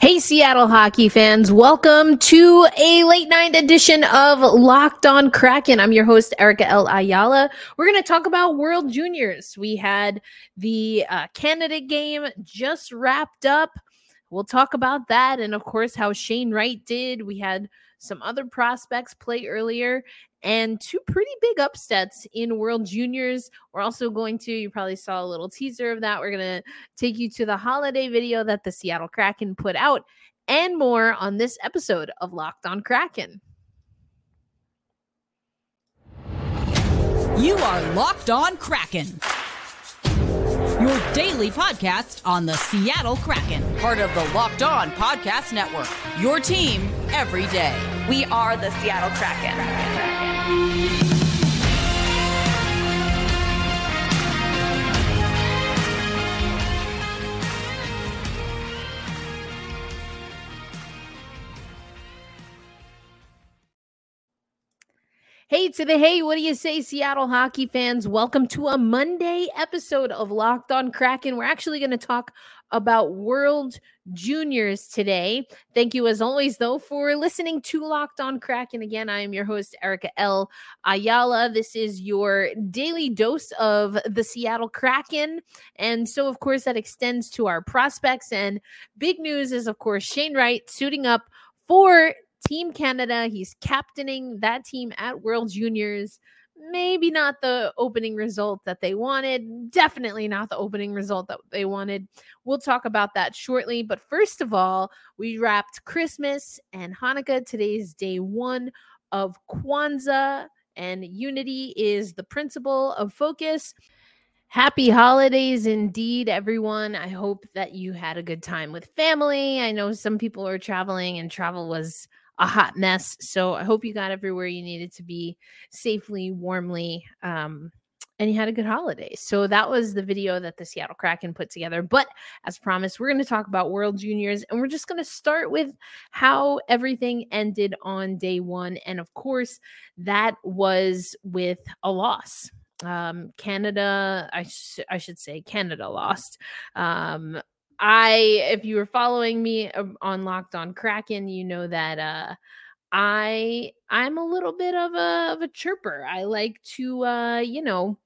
Hey, Seattle hockey fans, welcome to a late night edition of Locked On Kraken. I'm your host, Erica L. Ayala. We're going to talk about World Juniors. We had the uh, candidate game just wrapped up. We'll talk about that and, of course, how Shane Wright did. We had some other prospects play earlier and two pretty big upsets in World Juniors. We're also going to, you probably saw a little teaser of that. We're going to take you to the holiday video that the Seattle Kraken put out and more on this episode of Locked on Kraken. You are Locked on Kraken your daily podcast on the Seattle Kraken, part of the Locked On Podcast Network. Your team every day. We are the Seattle Kraken. Kraken. To the hey, what do you say, Seattle hockey fans? Welcome to a Monday episode of Locked on Kraken. We're actually going to talk about World Juniors today. Thank you, as always, though, for listening to Locked on Kraken. Again, I am your host, Erica L. Ayala. This is your daily dose of the Seattle Kraken. And so, of course, that extends to our prospects. And big news is, of course, Shane Wright suiting up for Team Canada. He's captaining that team at World Juniors. Maybe not the opening result that they wanted. Definitely not the opening result that they wanted. We'll talk about that shortly. But first of all, we wrapped Christmas and Hanukkah. Today's day one of Kwanzaa, and unity is the principle of focus. Happy holidays indeed, everyone. I hope that you had a good time with family. I know some people are traveling and travel was a hot mess. So I hope you got everywhere you needed to be safely, warmly, um, and you had a good holiday. So that was the video that the Seattle Kraken put together. But as promised, we're going to talk about World Juniors and we're just going to start with how everything ended on day one. And of course, that was with a loss. Um, Canada, I, sh- I should say, Canada lost. Um, I, if you were following me um, on Locked On Kraken, you know that uh, I I'm a little bit of a of a chirper. I like to uh, you know,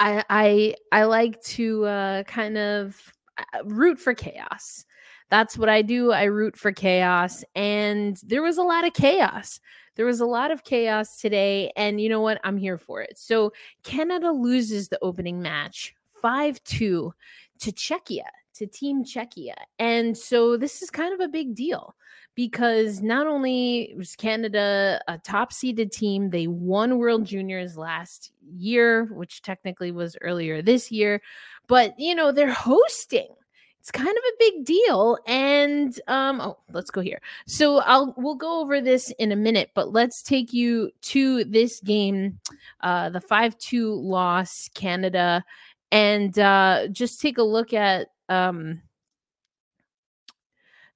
I I I like to uh, kind of uh, root for chaos. That's what I do. I root for chaos, and there was a lot of chaos. There was a lot of chaos today, and you know what? I'm here for it. So Canada loses the opening match 5 2 to Czechia to Team Czechia. And so this is kind of a big deal because not only was Canada a top seeded team, they won World Juniors last year, which technically was earlier this year, but you know, they're hosting. It's kind of a big deal. And um, oh, let's go here. So I'll we'll go over this in a minute, but let's take you to this game, uh, the 5-2 loss, Canada, and uh just take a look at um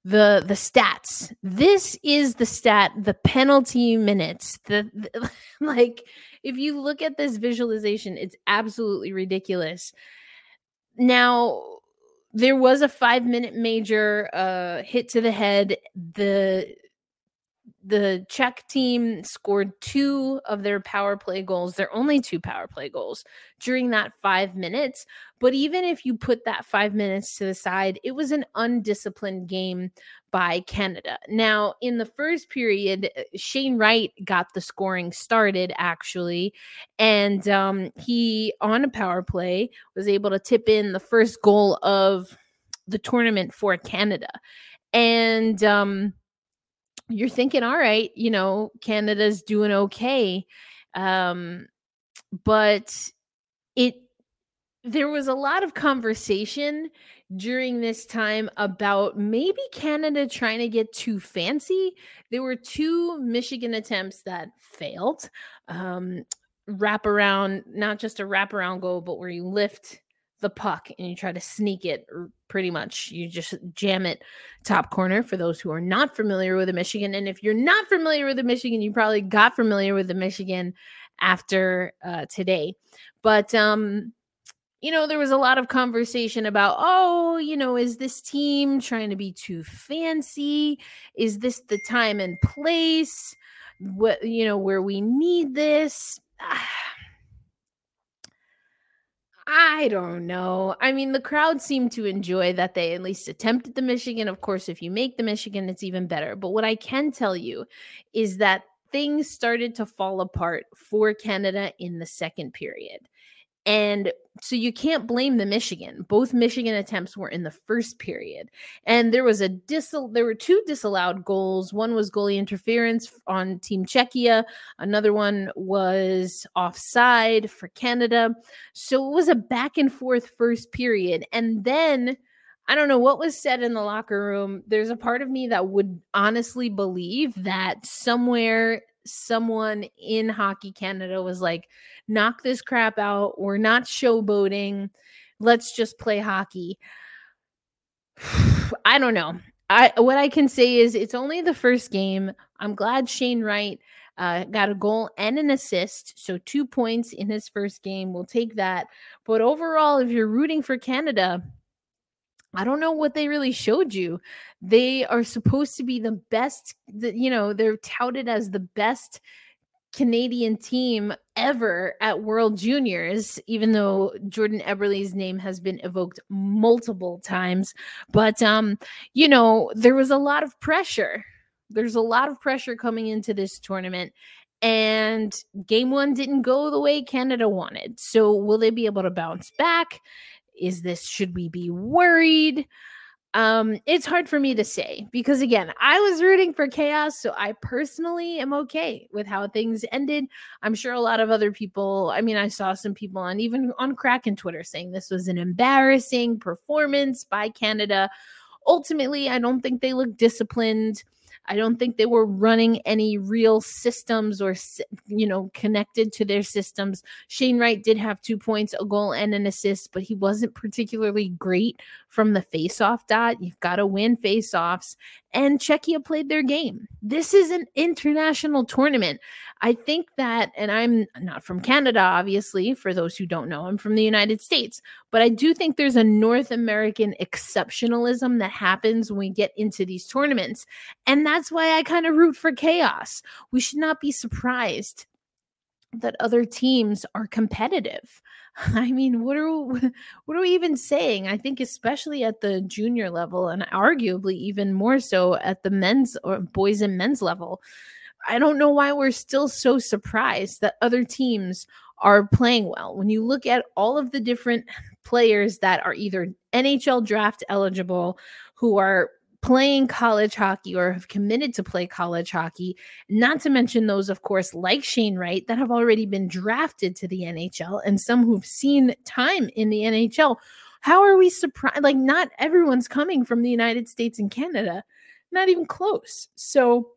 the the stats. This is the stat the penalty minutes the, the, like if you look at this visualization it's absolutely ridiculous. Now there was a 5 minute major uh hit to the head. The the Czech team scored two of their power play goals. They're only two power play goals during that five minutes. But even if you put that five minutes to the side, it was an undisciplined game by Canada. Now, in the first period, uh, Shane Wright got the scoring started actually. And um, he, on a power play, was able to tip in the first goal of the tournament for Canada. And, um, you're thinking, all right, you know, Canada's doing okay. Um, but it there was a lot of conversation during this time about maybe Canada trying to get too fancy. There were two Michigan attempts that failed. Um, wrap around, not just a wrap around goal, but where you lift the puck and you try to sneak it pretty much you just jam it top corner for those who are not familiar with the michigan and if you're not familiar with the michigan you probably got familiar with the michigan after uh, today but um you know, there was a lot of conversation about, oh, you know, is this team trying to be too fancy? Is this the time and place? What, you know, where we need this? I don't know. I mean, the crowd seemed to enjoy that they at least attempted the Michigan. Of course, if you make the Michigan, it's even better. But what I can tell you is that things started to fall apart for Canada in the second period. And so you can't blame the Michigan. Both Michigan attempts were in the first period. And there was a dis there were two disallowed goals. One was goalie interference on Team Czechia, another one was offside for Canada. So it was a back and forth first period. And then I don't know what was said in the locker room. There's a part of me that would honestly believe that somewhere someone in Hockey Canada was like, knock this crap out. We're not showboating. Let's just play hockey. I don't know. I what I can say is it's only the first game. I'm glad Shane Wright uh, got a goal and an assist, so two points in his first game. We'll take that. But overall, if you're rooting for Canada, I don't know what they really showed you. They are supposed to be the best, you know, they're touted as the best Canadian team ever at World Juniors, even though Jordan Eberle's name has been evoked multiple times. But, um, you know, there was a lot of pressure. There's a lot of pressure coming into this tournament. And game one didn't go the way Canada wanted. So, will they be able to bounce back? Is this, should we be worried? Um, it's hard for me to say because again, I was rooting for chaos, so I personally am okay with how things ended. I'm sure a lot of other people, I mean, I saw some people on even on Kraken Twitter saying this was an embarrassing performance by Canada. Ultimately, I don't think they look disciplined. I don't think they were running any real systems or, you know, connected to their systems. Shane Wright did have two points, a goal, and an assist, but he wasn't particularly great from the face-off dot. You've got to win face-offs, and Czechia played their game. This is an international tournament. I think that, and I'm not from Canada, obviously, for those who don't know, I'm from the United States, but I do think there's a North American exceptionalism that happens when we get into these tournaments. And that's why I kind of root for chaos. We should not be surprised that other teams are competitive. I mean, what are what are we even saying? I think especially at the junior level and arguably even more so at the men's or boys and men's level. I don't know why we're still so surprised that other teams are playing well. When you look at all of the different players that are either NHL draft eligible who are playing college hockey or have committed to play college hockey, not to mention those, of course, like Shane Wright, that have already been drafted to the NHL and some who've seen time in the NHL. How are we surprised? Like, not everyone's coming from the United States and Canada, not even close. So,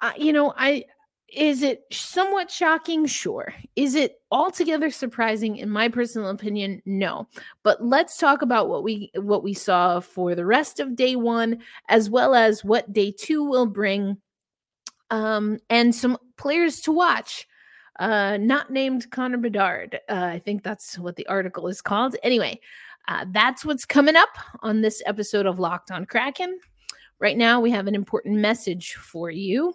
uh, you know, I is it somewhat shocking? Sure. Is it altogether surprising in my personal opinion? No. But let's talk about what we what we saw for the rest of day 1 as well as what day 2 will bring um and some players to watch. Uh not named Connor Bedard. Uh, I think that's what the article is called. Anyway, uh, that's what's coming up on this episode of Locked on Kraken. Right now, we have an important message for you.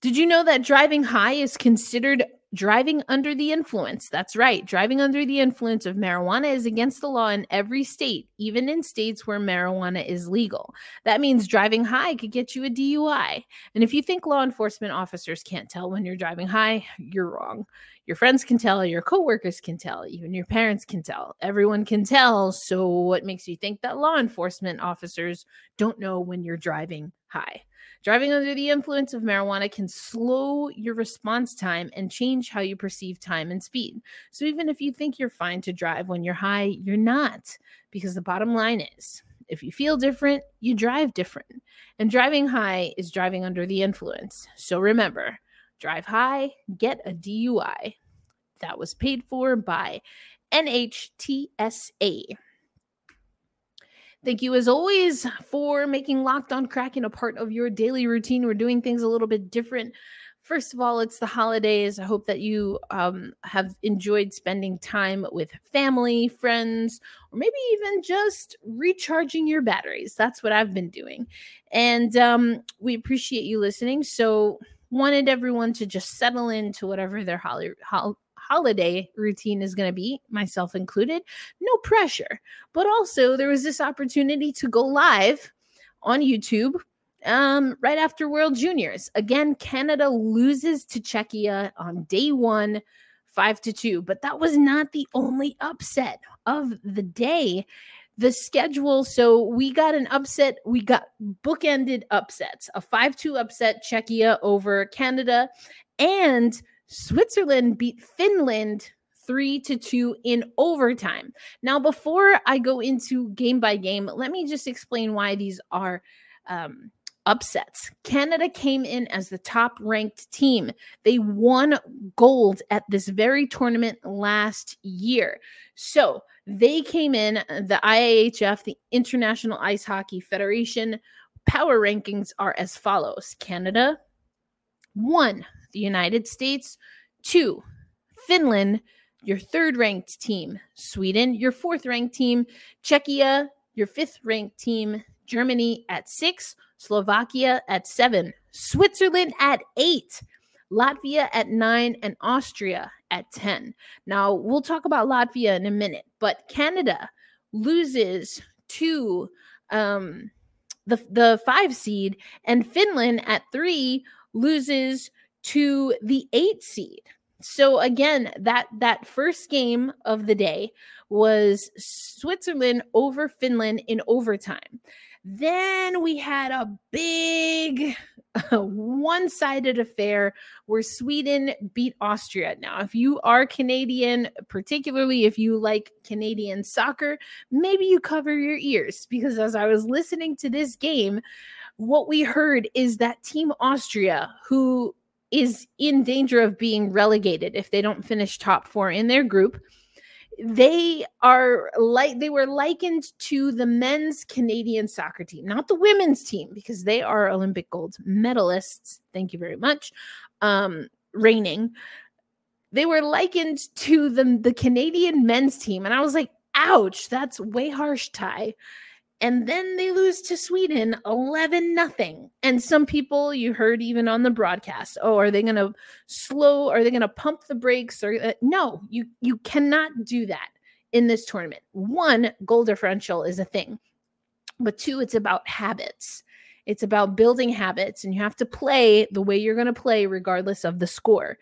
Did you know that driving high is considered driving under the influence? That's right. Driving under the influence of marijuana is against the law in every state, even in states where marijuana is legal. That means driving high could get you a DUI. And if you think law enforcement officers can't tell when you're driving high, you're wrong. Your friends can tell, your coworkers can tell, even your parents can tell. Everyone can tell. So, what makes you think that law enforcement officers don't know when you're driving high? Driving under the influence of marijuana can slow your response time and change how you perceive time and speed. So even if you think you're fine to drive when you're high, you're not, because the bottom line is if you feel different, you drive different. And driving high is driving under the influence. So remember, drive high, get a DUI. That was paid for by NHTSA. Thank you, as always, for making Locked on Kraken a part of your daily routine. We're doing things a little bit different First of all, it's the holidays. I hope that you um, have enjoyed spending time with family, friends, or maybe even just recharging your batteries. That's what I've been doing. And um, we appreciate you listening. So, wanted everyone to just settle into whatever their holiday. Hol- holiday routine is going to be, myself included. No pressure. But also, there was this opportunity to go live on YouTube um, right after World Juniors. Again, Canada loses to Czechia on day one, five to two. But that was not the only upset of the day. The schedule, so we got an upset. We got bookended upsets a 5 2 upset, Czechia over Canada, and Switzerland beat Finland three to two in overtime. Now, before I go into game by game, let me just explain why these are um, upsets. Canada came in as the top ranked team. They won gold at this very tournament last year. So they came in, the IIHF, the International Ice Hockey Federation, power rankings are as follows Canada, one, the United States, two, Finland, your third ranked team, Sweden, your fourth ranked team, Czechia, your fifth ranked team, Germany at six, Slovakia at seven, Switzerland at eight, Latvia at nine, and Austria at 10. Now, we'll talk about Latvia in a minute, but Canada loses to um, the, the five seed, and Finland at three loses to the eight seed. So again, that that first game of the day was Switzerland over Finland in overtime. Then we had a big one sided affair where Sweden beat Austria. Now, if you are Canadian, particularly if you like Canadian soccer, maybe you cover your ears because as I was listening to this game, what we heard is that Team Austria, who is in danger of being relegated if they don't finish top four in their group, they are like they were likened to the men's Canadian soccer team, not the women's team, because they are Olympic gold medalists. Thank you very much. Um, reigning. They were likened to the, the Canadian men's team. And I was like, ouch, that's way harsh, Ty and then they lose to Sweden 11 nothing. And some people you heard even on the broadcast, oh, are they going to slow? Are they going to pump the brakes? Or uh, no, you you cannot do that in this tournament. One, goal differential is a thing, but two, it's about habits. It's about building habits, and you have to play the way you're going to play regardless of the score.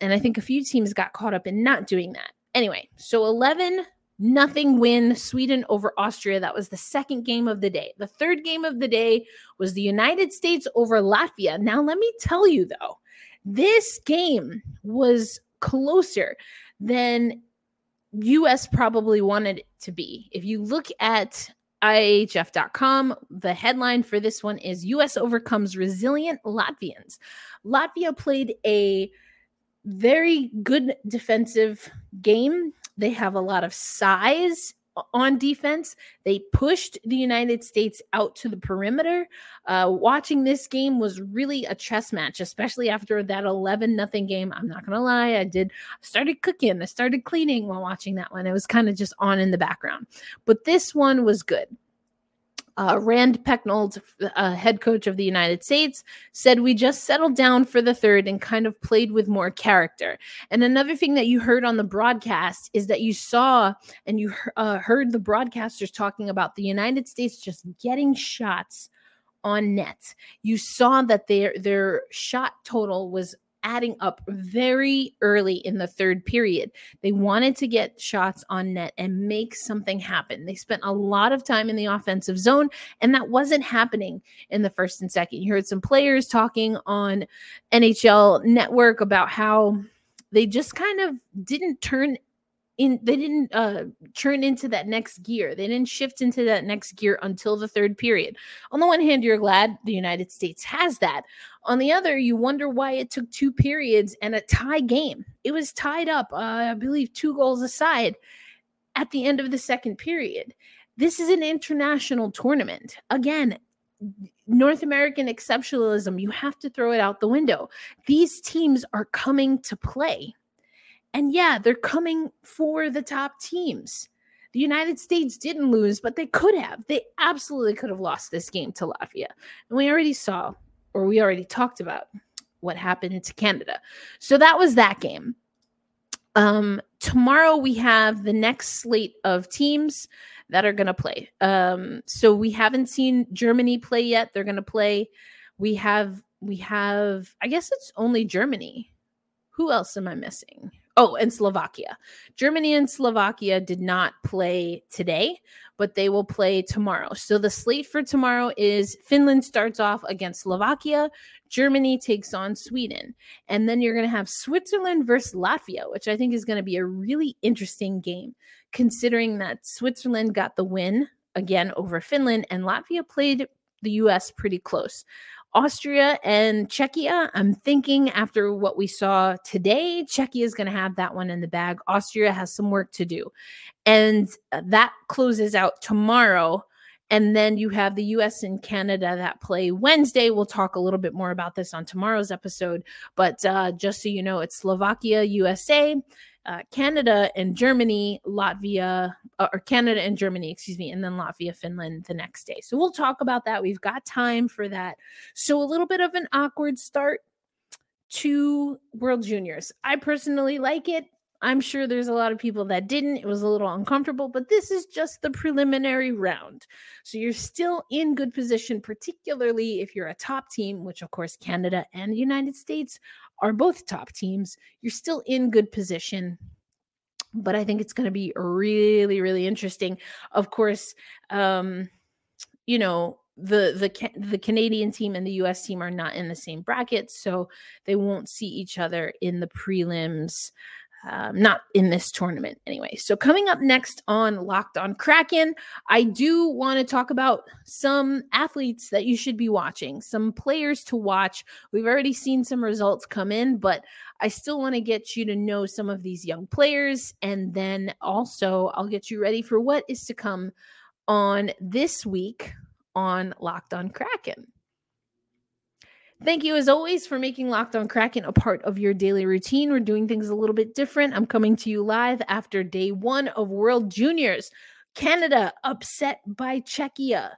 And I think a few teams got caught up in not doing that. Anyway, so 11 nothing win Sweden over Austria. That was the second game of the day. The third game of the day was the United States over Latvia. Now, let me tell you though, this game was closer than US probably wanted it to be. If you look at IHF.com, the headline for this one is US overcomes resilient Latvians. Latvia played a very good defensive game they have a lot of size on defense. They pushed the United States out to the perimeter. Uh, watching this game was really a chess match, especially after that 11 nothing game. I'm not going to lie. I did started cooking. I started cleaning while watching that one. It was kind of just on in the background. But this one was good. Uh, Rand Pecknold, uh, head coach of the United States, said we just settled down for the third and kind of played with more character. And another thing that you heard on the broadcast is that you saw and you uh, heard the broadcasters talking about the United States just getting shots on net. You saw that their their shot total was adding up very early in the third period. They wanted to get shots on net and make something happen. They spent a lot of time in the offensive zone, and that wasn't happening in the first and second. You heard some players talking on NHL Network about how they just kind of didn't turn in they didn't uh turn into that next gear. They didn't shift into that next gear until the third period. On the one hand you're glad the united states has that. On the other you wonder why it took two periods and a tie game. It was tied up uh, i believe two goals aside at the end of the second period. This is an international tournament. Again North American exceptionalism, you have to throw it out the window. These teams are coming to play. And yeah, they're coming for the top teams. The United States didn't lose, but they could have. They absolutely could have lost this game to Latvia. And we already saw, or we already talked about what happened to Canada. So that was that game. Um, tomorrow we have the next slate of teams that are going to play. Um, so we haven't seen Germany play yet. They're going to play. We have we have I guess it's only Germany. Who else am I missing? Oh, and Slovakia. Germany and Slovakia did not play today, but they will play tomorrow. So the slate for tomorrow is Finland starts off against Slovakia, Germany takes on Sweden, and then you're going to have Switzerland versus Latvia, which I think is going to be a really interesting game considering that Switzerland got the win again over Finland and Latvia played the US pretty close. Austria and Czechia, I'm thinking after what we saw today, Czechia is going to have that one in the bag. Austria has some work to do. And uh, that closes out tomorrow. And then you have the US and Canada that play Wednesday. We'll talk a little bit more about this on tomorrow's episode. But uh, just so you know, it's Slovakia, USA, uh, Canada and Germany, Latvia, uh, or Canada and Germany, excuse me, and then Latvia, Finland the next day. So we'll talk about that. We've got time for that. So a little bit of an awkward start to World Juniors. I personally like it. I'm sure there's a lot of people that didn't. It was a little uncomfortable, but this is just the preliminary round. So you're still in good position, particularly if you're a top team, which of course Canada and the United States are both top teams. You're still in good position. But I think it's going to be really, really interesting. Of course, um, you know, the the the Canadian team and the US team are not in the same bracket, so they won't see each other in the prelims um, not in this tournament anyway. So, coming up next on Locked on Kraken, I do want to talk about some athletes that you should be watching, some players to watch. We've already seen some results come in, but I still want to get you to know some of these young players. And then also, I'll get you ready for what is to come on this week on Locked on Kraken. Thank you, as always, for making Locked on Kraken a part of your daily routine. We're doing things a little bit different. I'm coming to you live after day one of World Juniors. Canada upset by Czechia.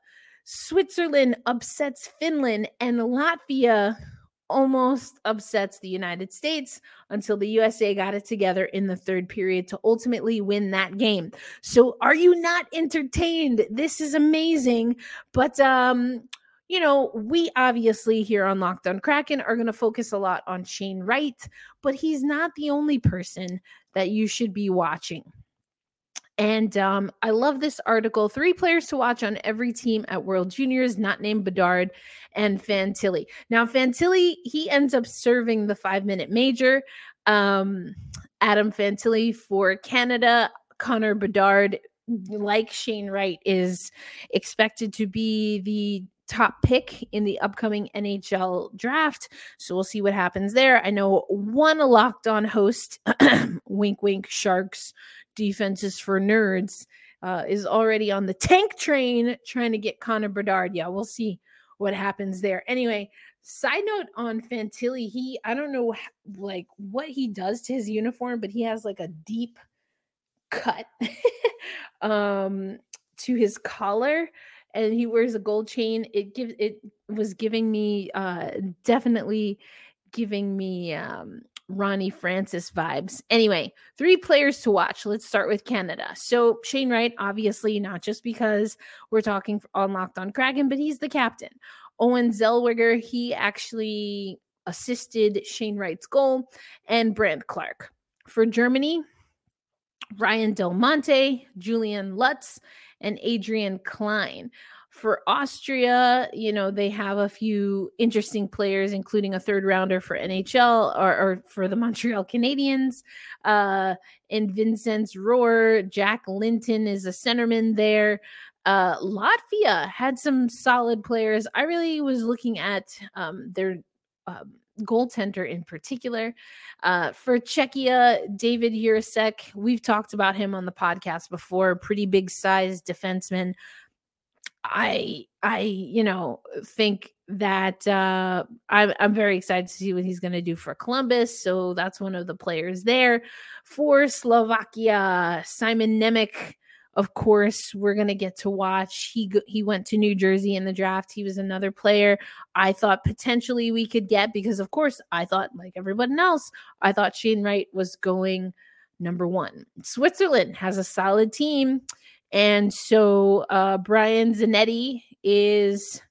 Switzerland upsets Finland. And Latvia almost upsets the United States until the USA got it together in the third period to ultimately win that game. So are you not entertained? This is amazing. But um you know, we obviously here on Locked on Kraken are going to focus a lot on Shane Wright, but he's not the only person that you should be watching. And um, I love this article. Three players to watch on every team at World Juniors, not named Bedard and Fantilli. Now, Fantilli, he ends up serving the five minute major. Um, Adam Fantilli for Canada, Connor Bedard, like Shane Wright, is expected to be the top pick in the upcoming NHL draft. So we'll see what happens there. I know one locked on host, wink, wink, Sharks defenses for nerds, uh, is already on the tank train trying to get Connor Bedard. Yeah, we'll see what happens there. Anyway, side note on Fantilli, he, I don't know like what he does to his uniform, but he has like a deep cut um to his collar and he wears a gold chain. It gives it was giving me uh definitely giving me um Ronnie Francis vibes. Anyway, three players to watch. Let's start with Canada. So Shane Wright, obviously, not just because we're talking on Locked on Kraken, but he's the captain. Olen Zellweger, he actually assisted Shane Wright's goal, and Brandt Clarke. For Germany, Ryan Del Monte, Julian Lutz, and Adrian Klein. For Austria, you know, they have a few interesting players, including a third rounder for NHL or, or for the Montreal Canadiens. Uh, and Vinzenz Rohrer, Jack Linton is a centerman there. Uh, Latvia had some solid players. I really was looking at um, their um, goaltender in particular. Uh, for Czechia, David Jiricek, we've talked about him on the podcast before. Pretty big size defenseman. I I you know think that uh, I'm I'm very excited to see what he's going to do for Columbus. So that's one of the players there for Slovakia. Simon Nemec, of course, we're going to get to watch. He he went to New Jersey in the draft. He was another player I thought potentially we could get because, of course, I thought like everyone else, I thought Shane Wright was going number one. Switzerland has a solid team. And so uh, Brian Zanetti is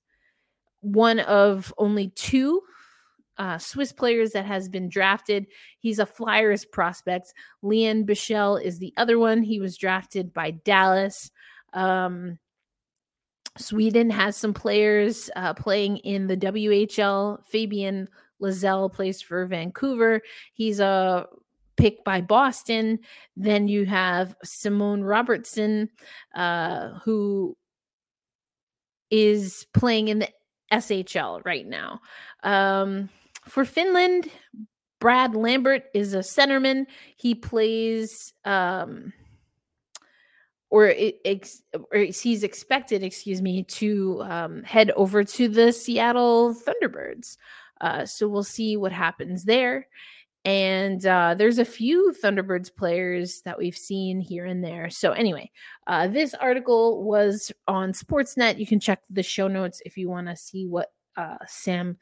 one of only two uh, Swiss players that has been drafted. He's a Flyers prospect. Lian Bichsel is the other one. He was drafted by Dallas. Um, Sweden has some players uh, playing in the WHL. Fabian Lysell plays for Vancouver. He's a pick by Boston. Then you have Simon Robertsson, uh, who is playing in the SHL right now. Um, for Finland, Brad Lambert is a centerman. He plays, um, or, it, or he's expected, excuse me, to um, head over to the Seattle Thunderbirds. Uh, so we'll see what happens there. And uh, there's a few Thunderbirds players that we've seen here and there. So, anyway, uh, this article was on Sportsnet. You can check the show notes if you want to see what uh, Sam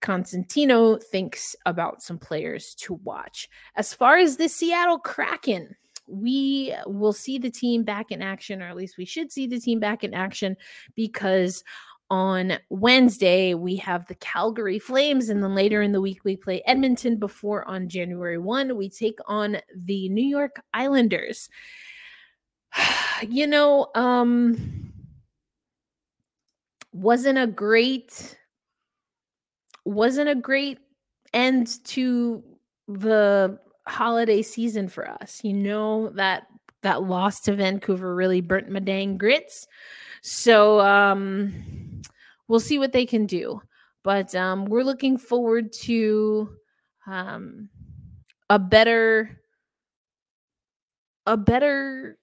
Cosentino thinks about some players to watch. As far as the Seattle Kraken, we will see the team back in action, or at least we should see the team back in action because on Wednesday, we have the Calgary Flames, and then later in the week, we play Edmonton. Before on January 1, we take on the New York Islanders. you know, um, wasn't a great wasn't a great end to the holiday season for us. You know that that loss to Vancouver really burnt my dang grits. So um we'll see what they can do. But um, we're looking forward to um, a better a better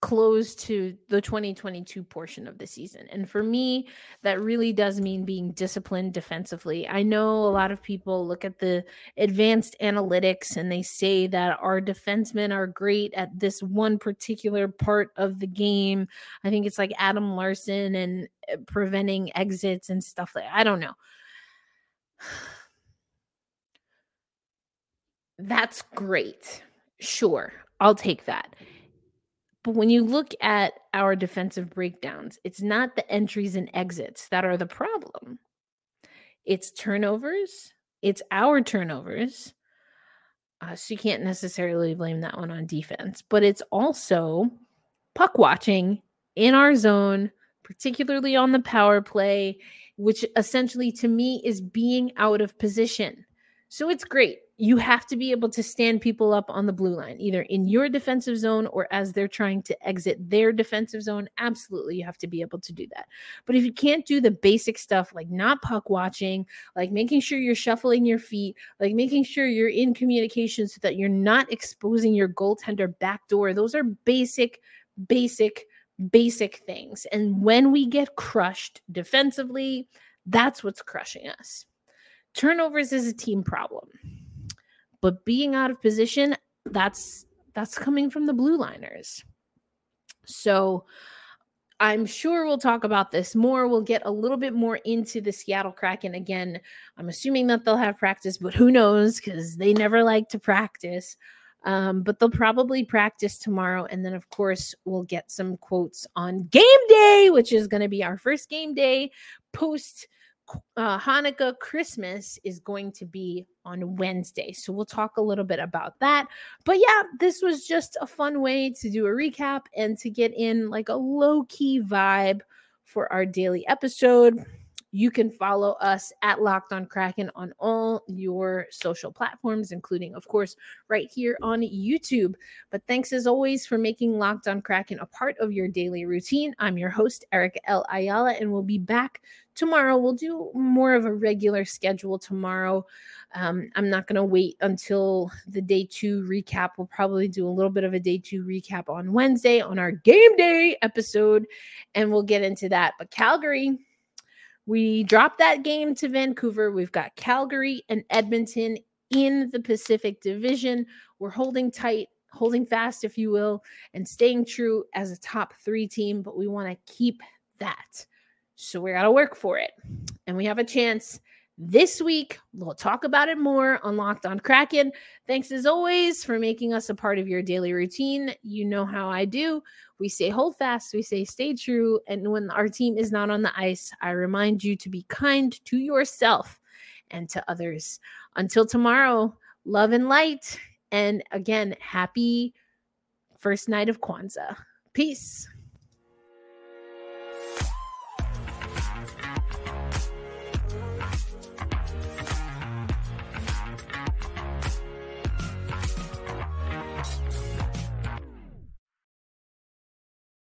close to the 2022 portion of the season. And for me, that really does mean being disciplined defensively. I know a lot of people look at the advanced analytics and they say that our defensemen are great at this one particular part of the game. I think it's like Adam Larsson and eh, preventing exits and stuff like I don't know. That's great. Sure, I'll take that but when you look at our defensive breakdowns, it's not the entries and exits that are the problem. It's turnovers, it's our turnovers. Uh, so you can't necessarily blame that one on defense, but it's also puck watching in our zone, particularly on the power play, which essentially to me is being out of position. So it's great you have to be able to stand people up on the blue line, either in your defensive zone or as they're trying to exit their defensive zone. Absolutely, you have to be able to do that. But if you can't do the basic stuff like not puck watching, like making sure you're shuffling your feet, like making sure you're in communication so that you're not exposing your goaltender back door, those are basic, basic, basic things. And when we get crushed defensively, that's what's crushing us. Turnovers is a team problem but being out of position, that's that's coming from the blue liners. So I'm sure we'll talk about this more. We'll get a little bit more into the Seattle Kraken again. I'm assuming that they'll have practice, but who knows because they never like to practice. Um, but they'll probably practice tomorrow. And then, of course, we'll get some quotes on game day, which is going to be our first game day post uh, Hanukkah Christmas is going to be on Wednesday. So we'll talk a little bit about that. But yeah, this was just a fun way to do a recap and to get in like a low key vibe for our daily episode. You can follow us at Locked on Kraken on all your social platforms, including, of course, right here on YouTube. But thanks as always for making Locked on Kraken a part of your daily routine. I'm your host, Erica L. Ayala, and we'll be back tomorrow. We'll do more of a regular schedule tomorrow. Um, I'm not going to wait until the day two recap. We'll probably do a little bit of a day two recap on Wednesday on our game day episode, and we'll get into that. But Calgary, we dropped that game to Vancouver. We've got Calgary and Edmonton in the Pacific Division. We're holding tight, holding fast, if you will, and staying true as a top three team, but we want to keep that. So we got to work for it. And we have a chance this week. We'll talk about it more on Locked on Kraken. Thanks as always for making us a part of your daily routine. You know how I do. We say hold fast, we say stay true. And when our team is not on the ice, I remind you to be kind to yourself and to others. Until tomorrow, love and light. And again, happy first night of Kwanzaa. Peace.